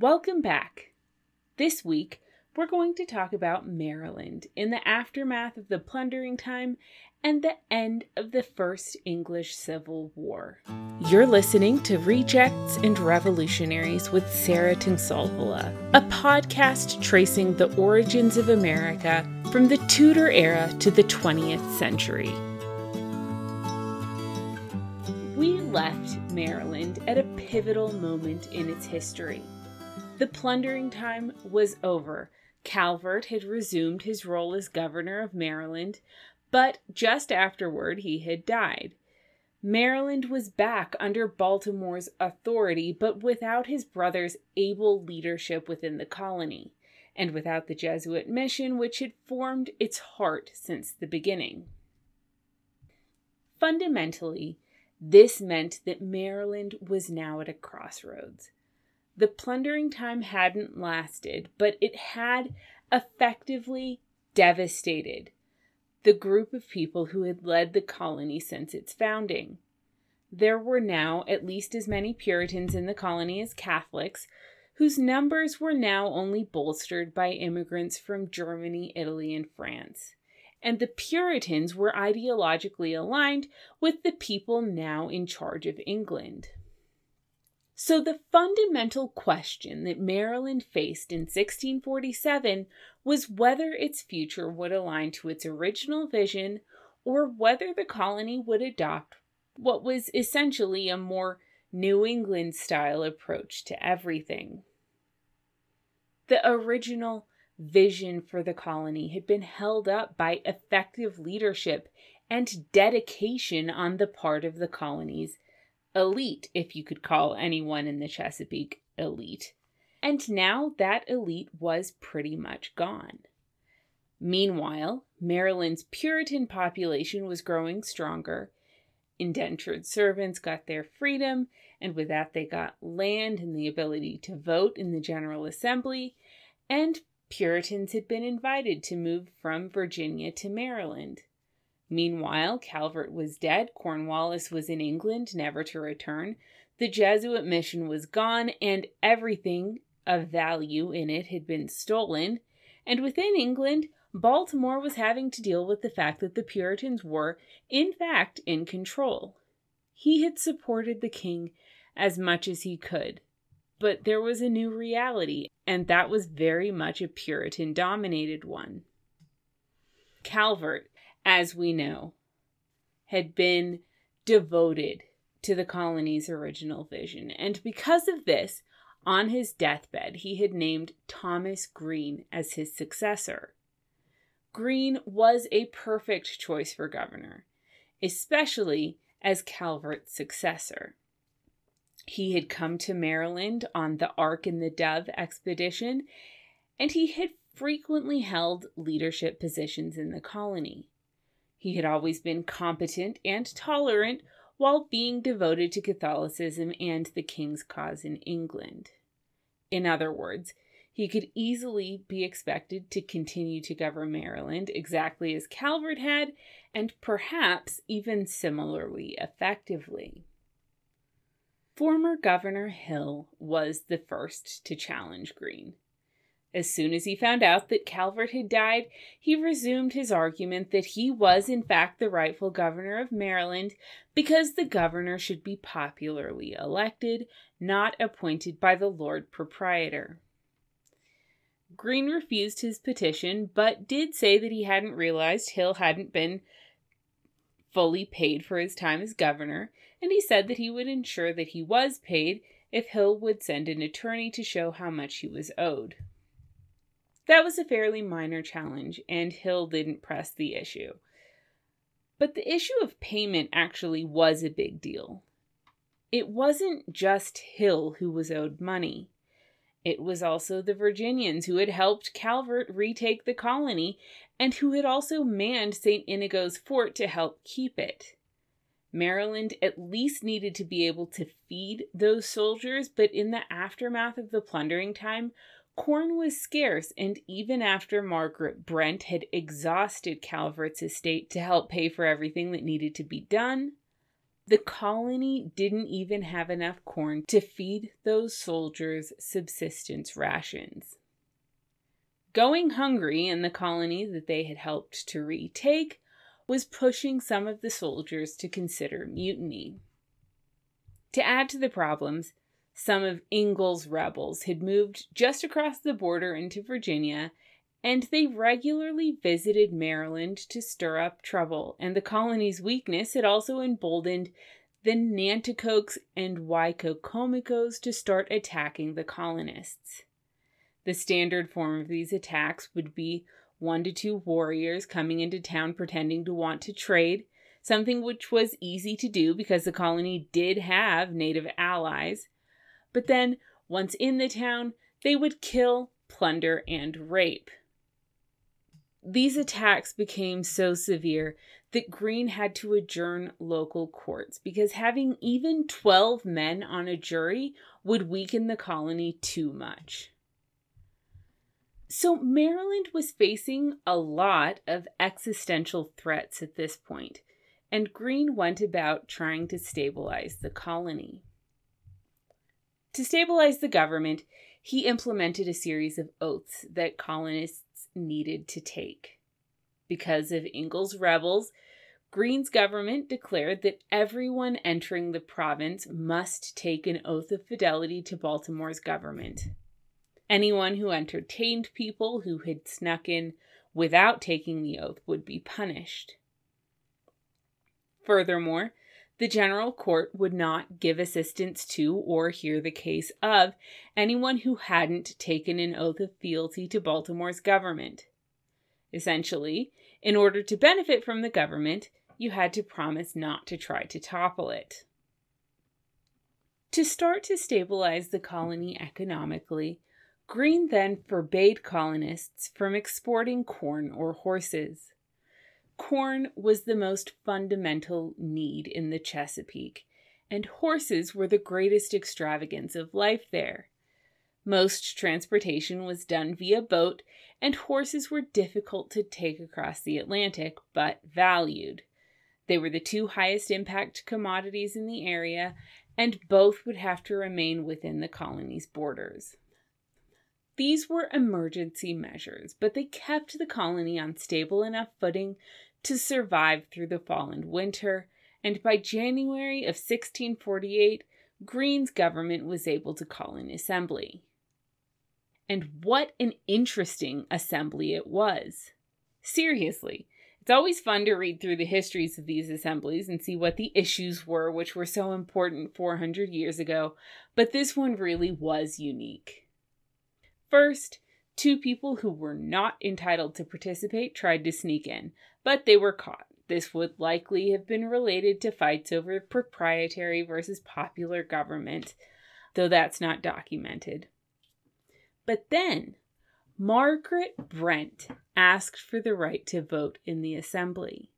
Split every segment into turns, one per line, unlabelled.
Welcome back. This week, we're going to talk about Maryland in the aftermath of the plundering time and the end of the First English Civil War. You're listening to Rejects and Revolutionaries with Sarah Tinsolvola, a podcast tracing the origins of America from the Tudor era to the 20th century. We left Maryland at a pivotal moment in its history. The plundering time was over. Calvert had resumed his role as governor of Maryland, but just afterward he had died. Maryland was back under Baltimore's authority, but without his brother's able leadership within the colony, and without the Jesuit mission which had formed its heart since the beginning. Fundamentally, this meant that Maryland was now at a crossroads. The plundering time hadn't lasted, but it had effectively devastated the group of people who had led the colony since its founding. There were now at least as many Puritans in the colony as Catholics, whose numbers were now only bolstered by immigrants from Germany, Italy, and France. And the Puritans were ideologically aligned with the people now in charge of England. So, the fundamental question that Maryland faced in 1647 was whether its future would align to its original vision or whether the colony would adopt what was essentially a more New England style approach to everything. The original vision for the colony had been held up by effective leadership and dedication on the part of the colony's elite, if you could call anyone in the Chesapeake elite. And now that elite was pretty much gone. Meanwhile, Maryland's Puritan population was growing stronger. Indentured servants got their freedom, and with that, they got land and the ability to vote in the General Assembly. And Puritans had been invited to move from Virginia to Maryland. Meanwhile, Calvert was dead, Cornwallis was in England, never to return. The Jesuit mission was gone, and everything of value in it had been stolen. And within England, Baltimore was having to deal with the fact that the Puritans were, in fact, in control. He had supported the king as much as he could, but there was a new reality, and that was very much a Puritan dominated one. Calvert as we know, had been devoted to the colony's original vision. And because of this, on his deathbed, he had named Thomas Green as his successor. Green was a perfect choice for governor, especially as Calvert's successor. He had come to Maryland on the Ark and the Dove expedition, and he had frequently held leadership positions in the colony. He had always been competent and tolerant while being devoted to Catholicism and the king's cause in England. In other words, he could easily be expected to continue to govern Maryland exactly as Calvert had, and perhaps even similarly effectively. Former Governor Hill was the first to challenge Green. As soon as he found out that Calvert had died, he resumed his argument that he was, in fact, the rightful governor of Maryland because the governor should be popularly elected, not appointed by the Lord Proprietor. Green refused his petition, but did say that he hadn't realized Hill hadn't been fully paid for his time as governor, and he said that he would ensure that he was paid if Hill would send an attorney to show how much he was owed. That was a fairly minor challenge, and Hill didn't press the issue. But the issue of payment actually was a big deal. It wasn't just Hill who was owed money. It was also the Virginians who had helped Calvert retake the colony and who had also manned St. Inigo's fort to help keep it. Maryland at least needed to be able to feed those soldiers, but in the aftermath of the plundering time, Corn was scarce, and even after Margaret Brent had exhausted Calvert's estate to help pay for everything that needed to be done, the colony didn't even have enough corn to feed those soldiers' subsistence rations. Going hungry in the colony that they had helped to retake was pushing some of the soldiers to consider mutiny. To add to the problems, some of Ingle's rebels had moved just across the border into Virginia, and they regularly visited Maryland to stir up trouble, and the colony's weakness had also emboldened the Nanticokes and Wicocomicoes to start attacking the colonists. The standard form of these attacks would be one to two warriors coming into town pretending to want to trade, something which was easy to do because the colony did have native allies. But then, once in the town, they would kill, plunder, and rape. These attacks became so severe that Greene had to adjourn local courts because having even 12 men on a jury would weaken the colony too much. So, Maryland was facing a lot of existential threats at this point, and Greene went about trying to stabilize the colony. To stabilize the government, he implemented a series of oaths that colonists needed to take. Because of Ingle's rebels, Greene's government declared that everyone entering the province must take an oath of fidelity to Baltimore's government. Anyone who entertained people who had snuck in without taking the oath would be punished. Furthermore, the general court would not give assistance to or hear the case of anyone who hadn't taken an oath of fealty to Baltimore's government. Essentially, in order to benefit from the government, you had to promise not to try to topple it. To start to stabilize the colony economically, Greene then forbade colonists from exporting corn or horses. Corn was the most fundamental need in the Chesapeake, and horses were the greatest extravagance of life there. Most transportation was done via boat, and horses were difficult to take across the Atlantic, but valued. They were the two highest impact commodities in the area, and both would have to remain within the colony's borders. These were emergency measures, but they kept the colony on stable enough footing to survive through the fall and winter, and by January of 1648, Green's government was able to call an assembly. And what an interesting assembly it was! Seriously, it's always fun to read through the histories of these assemblies and see what the issues were which were so important 400 years ago, but this one really was unique. First, two people who were not entitled to participate tried to sneak in, but they were caught. This would likely have been related to fights over proprietary versus popular government, though that's not documented. But then, Margaret Brent asked for the right to vote in the assembly.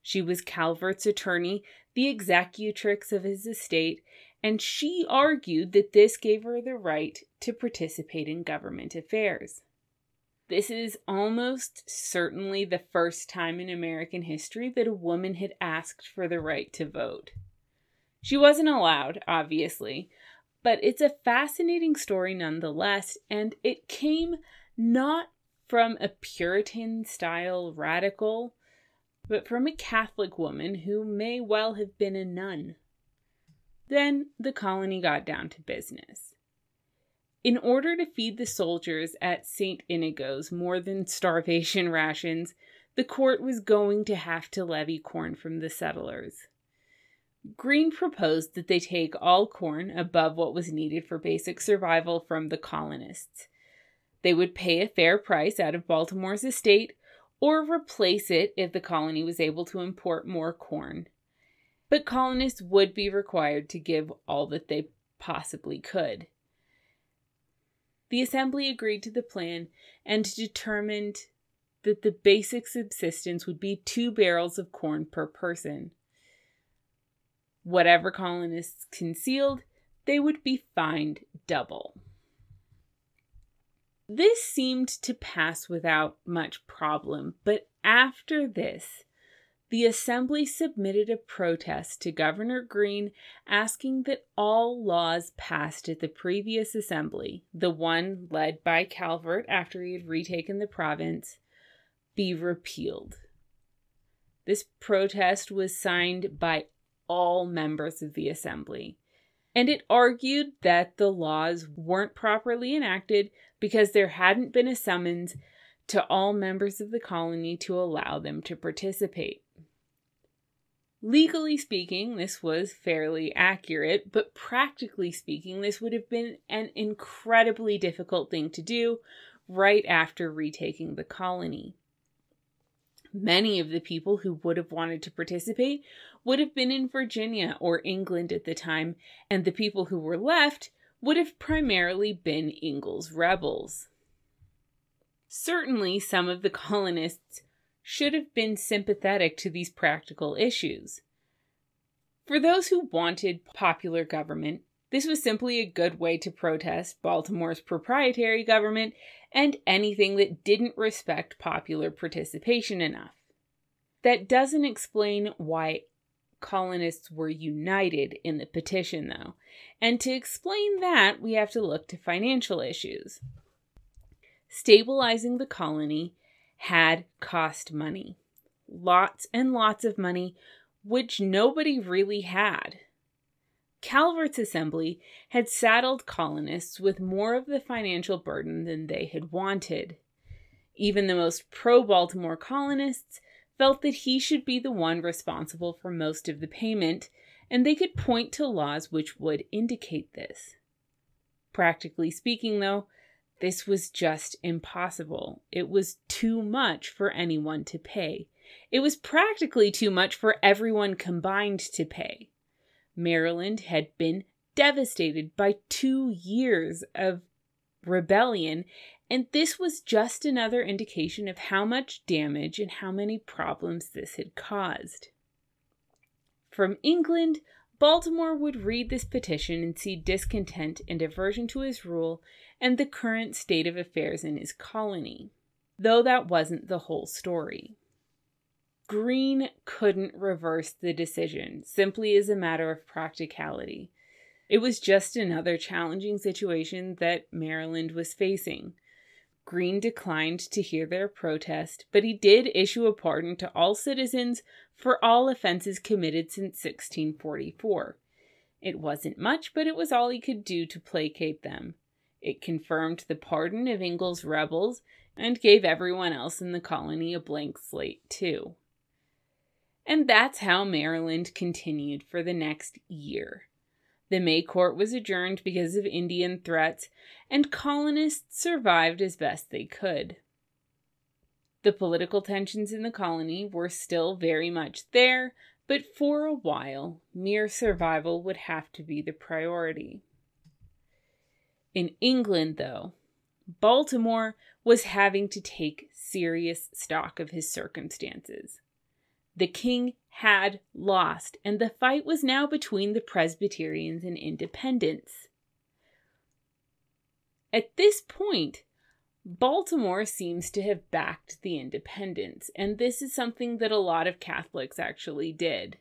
She was Calvert's attorney, the executrix of his estate, and she argued that this gave her the right to participate in government affairs. This is almost certainly the first time in American history that a woman had asked for the right to vote. She wasn't allowed, obviously, but it's a fascinating story nonetheless, and it came not from a Puritan style radical, but from a Catholic woman who may well have been a nun. Then the colony got down to business. In order to feed the soldiers at St. Inigo's more than starvation rations, the court was going to have to levy corn from the settlers. Greene proposed that they take all corn above what was needed for basic survival from the colonists. They would pay a fair price out of Baltimore's estate or replace it if the colony was able to import more corn but colonists would be required to give all that they possibly could. The assembly agreed to the plan and determined that the basic subsistence would be two barrels of corn per person. Whatever colonists concealed, they would be fined double. This seemed to pass without much problem, but after this, the Assembly submitted a protest to Governor Green asking that all laws passed at the previous Assembly, the one led by Calvert after he had retaken the province, be repealed. This protest was signed by all members of the Assembly, and it argued that the laws weren't properly enacted because there hadn't been a summons to all members of the colony to allow them to participate. Legally speaking, this was fairly accurate, but practically speaking, this would have been an incredibly difficult thing to do right after retaking the colony. Many of the people who would have wanted to participate would have been in Virginia or England at the time, and the people who were left would have primarily been Ingle's rebels. Certainly, some of the colonists should have been sympathetic to these practical issues. For those who wanted popular government, this was simply a good way to protest Baltimore's proprietary government and anything that didn't respect popular participation enough. That doesn't explain why colonists were united in the petition, though, and to explain that, we have to look to financial issues. Stabilizing the colony had cost money. Lots and lots of money, which nobody really had. Calvert's assembly had saddled colonists with more of the financial burden than they had wanted. Even the most pro Baltimore colonists felt that he should be the one responsible for most of the payment, and they could point to laws which would indicate this. Practically speaking, though, this was just impossible. It was too much for anyone to pay. It was practically too much for everyone combined to pay. Maryland had been devastated by two years of rebellion, and this was just another indication of how much damage and how many problems this had caused. From England, Baltimore would read this petition and see discontent and aversion to his rule and the current state of affairs in his colony, though that wasn't the whole story. Greene couldn't reverse the decision simply as a matter of practicality. It was just another challenging situation that Maryland was facing. Greene declined to hear their protest, but he did issue a pardon to all citizens for all offenses committed since 1644. It wasn't much, but it was all he could do to placate them. It confirmed the pardon of Ingle's rebels and gave everyone else in the colony a blank slate, too. And that's how Maryland continued for the next year. The May court was adjourned because of Indian threats, and colonists survived as best they could. The political tensions in the colony were still very much there, but for a while, mere survival would have to be the priority. In England, though, Baltimore was having to take serious stock of his circumstances. The king had lost, and the fight was now between the Presbyterians and Independents. At this point, Baltimore seems to have backed the independents, and this is something that a lot of Catholics actually did.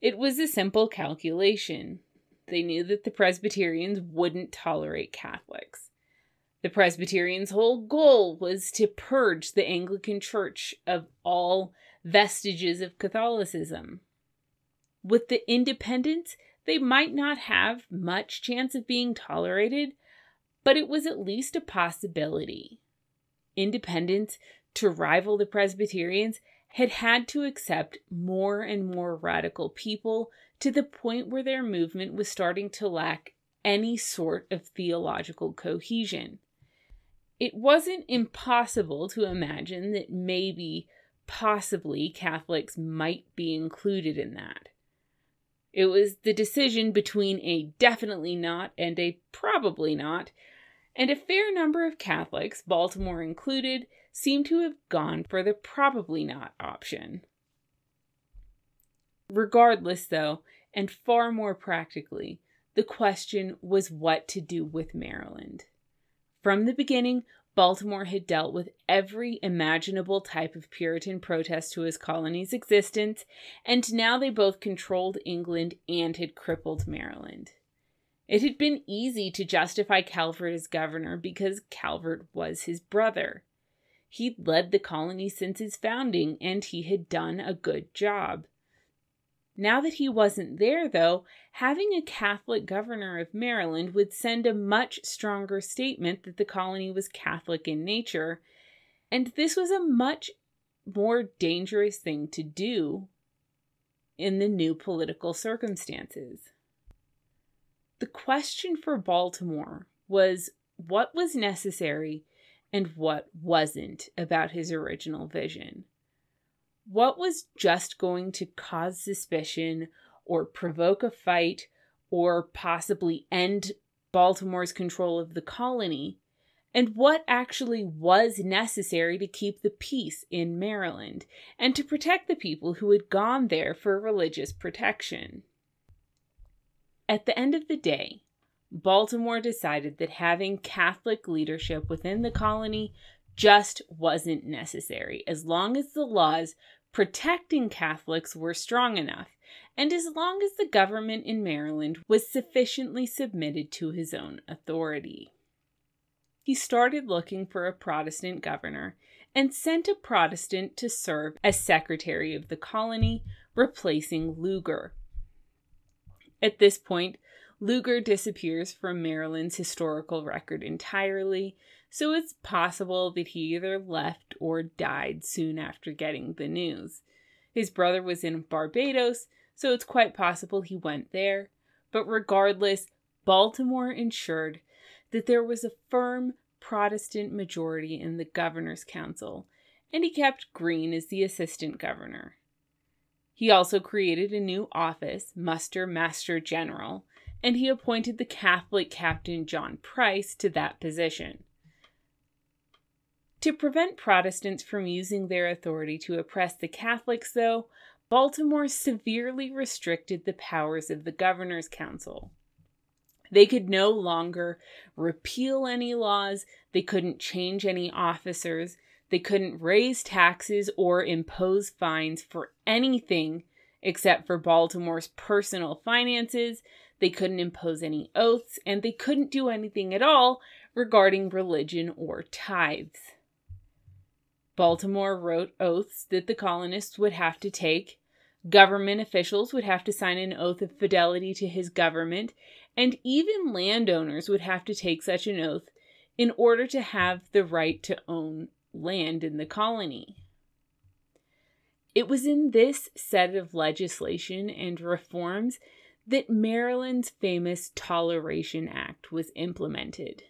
It was a simple calculation. They knew that the Presbyterians wouldn't tolerate Catholics. The Presbyterians' whole goal was to purge the Anglican Church of all vestiges of Catholicism. With the independents, they might not have much chance of being tolerated, but it was at least a possibility. Independents, to rival the Presbyterians, had had to accept more and more radical people to the point where their movement was starting to lack any sort of theological cohesion. It wasn't impossible to imagine that maybe possibly Catholics might be included in that. It was the decision between a definitely not and a probably not, and a fair number of Catholics, Baltimore included, seemed to have gone for the probably not option. Regardless, though, and far more practically, the question was what to do with Maryland. From the beginning, Baltimore had dealt with every imaginable type of Puritan protest to his colony's existence, and now they both controlled England and had crippled Maryland. It had been easy to justify Calvert as governor because Calvert was his brother. He'd led the colony since its founding, and he had done a good job. Now that he wasn't there, though, having a Catholic governor of Maryland would send a much stronger statement that the colony was Catholic in nature, and this was a much more dangerous thing to do in the new political circumstances. The question for Baltimore was what was necessary and what wasn't about his original vision. What was just going to cause suspicion or provoke a fight or possibly end Baltimore's control of the colony? And what actually was necessary to keep the peace in Maryland and to protect the people who had gone there for religious protection? At the end of the day, Baltimore decided that having Catholic leadership within the colony just wasn't necessary as long as the laws protecting Catholics were strong enough, and as long as the government in Maryland was sufficiently submitted to his own authority. He started looking for a Protestant governor and sent a Protestant to serve as secretary of the colony, replacing Lewger. At this point, Lewger disappears from Maryland's historical record entirely, so it's possible that he either left or died soon after getting the news. His brother was in Barbados, so it's quite possible he went there. But regardless, Baltimore ensured that there was a firm Protestant majority in the governor's council, and he kept Green as the assistant governor. He also created a new office, Muster Master General, and he appointed the Catholic Captain John Price to that position. To prevent Protestants from using their authority to oppress the Catholics, though, Baltimore severely restricted the powers of the Governor's Council. They could no longer repeal any laws, they couldn't change any officers, they couldn't raise taxes or impose fines for anything except for Baltimore's personal finances. They couldn't impose any oaths, and they couldn't do anything at all regarding religion or tithes. Baltimore wrote oaths that the colonists would have to take. Government officials would have to sign an oath of fidelity to his government, and even landowners would have to take such an oath in order to have the right to own land in the colony. It was in this set of legislation and reforms that Maryland's famous Toleration Act was implemented.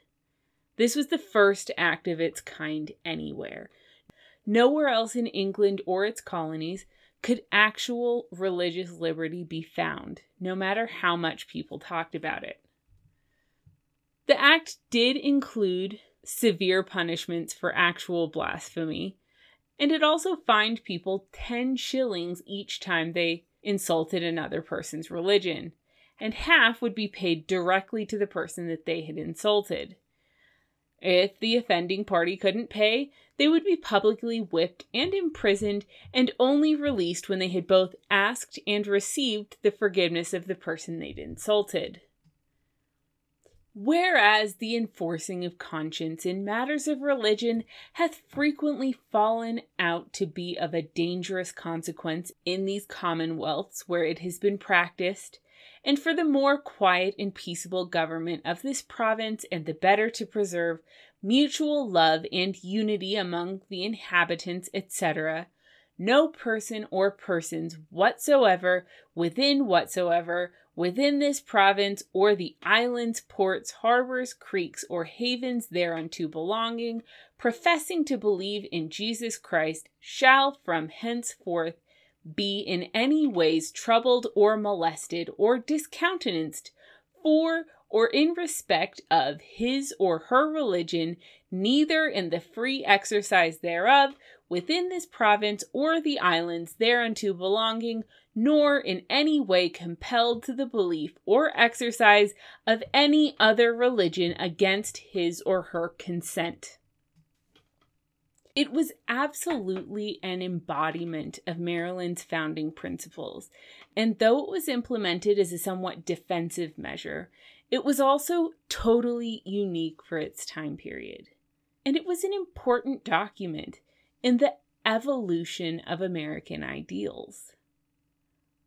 This was the first act of its kind anywhere. Nowhere else in England or its colonies could actual religious liberty be found, no matter how much people talked about it. The act did include severe punishments for actual blasphemy, and it also fined people 10 shillings each time they insulted another person's religion, and half would be paid directly to the person that they had insulted. If the offending party couldn't pay, they would be publicly whipped and imprisoned and only released when they had both asked and received the forgiveness of the person they'd insulted. Whereas the enforcing of conscience in matters of religion hath frequently fallen out to be of a dangerous consequence in these commonwealths where it has been practiced, and for the more quiet and peaceable government of this province, and the better to preserve mutual love and unity among the inhabitants, etc., no person or persons whatsoever, within whatsoever, within this province, or the islands, ports, harbors, creeks, or havens thereunto belonging, professing to believe in Jesus Christ, shall from henceforth be in any ways troubled or molested or discountenanced for or in respect of his or her religion, neither in the free exercise thereof, within this province or the islands thereunto belonging, nor in any way compelled to the belief or exercise of any other religion against his or her consent. It was absolutely an embodiment of Maryland's founding principles, and though it was implemented as a somewhat defensive measure, it was also totally unique for its time period. And it was an important document in the evolution of American ideals.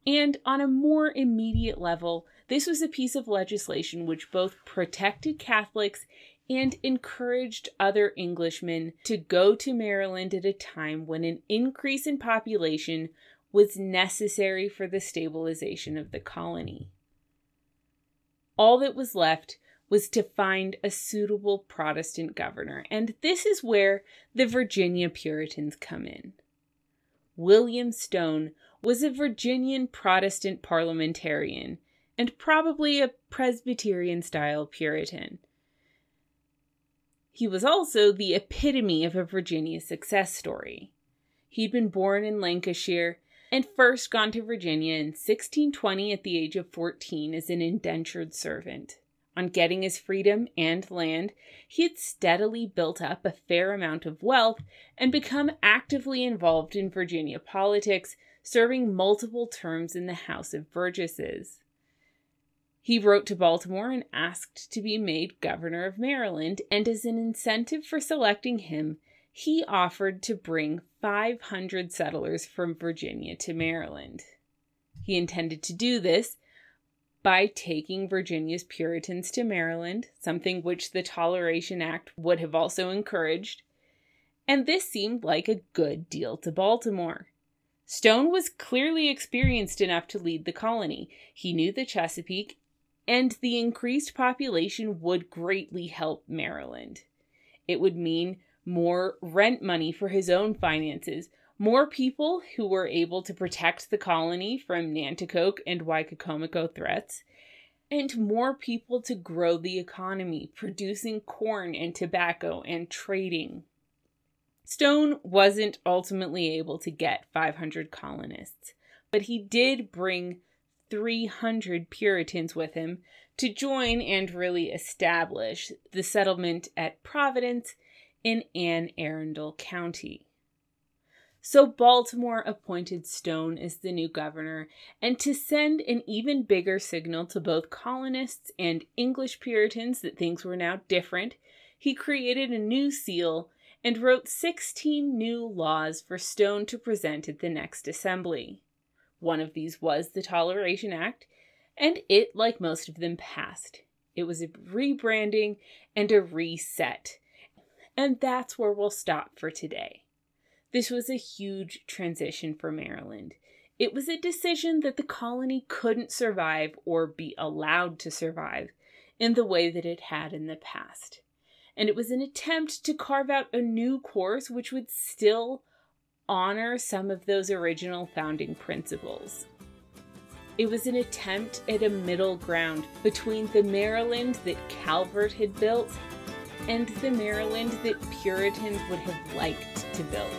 And on a more immediate level, this was a piece of legislation which both protected Catholics and encouraged other Englishmen to go to Maryland at a time when an increase in population was necessary for the stabilization of the colony. All that was left was to find a suitable Protestant governor, and this is where the Virginia Puritans come in. William Stone was a Virginian Protestant parliamentarian and probably a Presbyterian style Puritan. He was also the epitome of a Virginia success story. He'd been born in Lancashire and first gone to Virginia in 1620 at the age of 14 as an indentured servant. On getting his freedom and land, he had steadily built up a fair amount of wealth and become actively involved in Virginia politics, serving multiple terms in the House of Burgesses. He wrote to Baltimore and asked to be made governor of Maryland, and as an incentive for selecting him, he offered to bring 500 settlers from Virginia to Maryland. He intended to do this by taking Virginia's Puritans to Maryland, something which the Toleration Act would have also encouraged, and this seemed like a good deal to Baltimore. Stone was clearly experienced enough to lead the colony. He knew the Chesapeake and the increased population would greatly help Maryland. It would mean more rent money for his own finances, more people who were able to protect the colony from Nanticoke and Wicomico threats, and more people to grow the economy, producing corn and tobacco and trading. Stone wasn't ultimately able to get 500 colonists, but he did bring 300 Puritans with him to join and really establish the settlement at Providence in Anne Arundel County. So Baltimore appointed Stone as the new governor, and to send an even bigger signal to both colonists and English Puritans that things were now different, he created a new seal and wrote 16 new laws for Stone to present at the next assembly. One of these was the Toleration Act, and it, like most of them, passed. It was a rebranding and a reset. And that's where we'll stop for today. This was a huge transition for Maryland. It was a decision that the colony couldn't survive or be allowed to survive in the way that it had in the past. And it was an attempt to carve out a new course which would still honor some of those original founding principles. It was an attempt at a middle ground between the Maryland that Calvert had built and the Maryland that Puritans would have liked to build.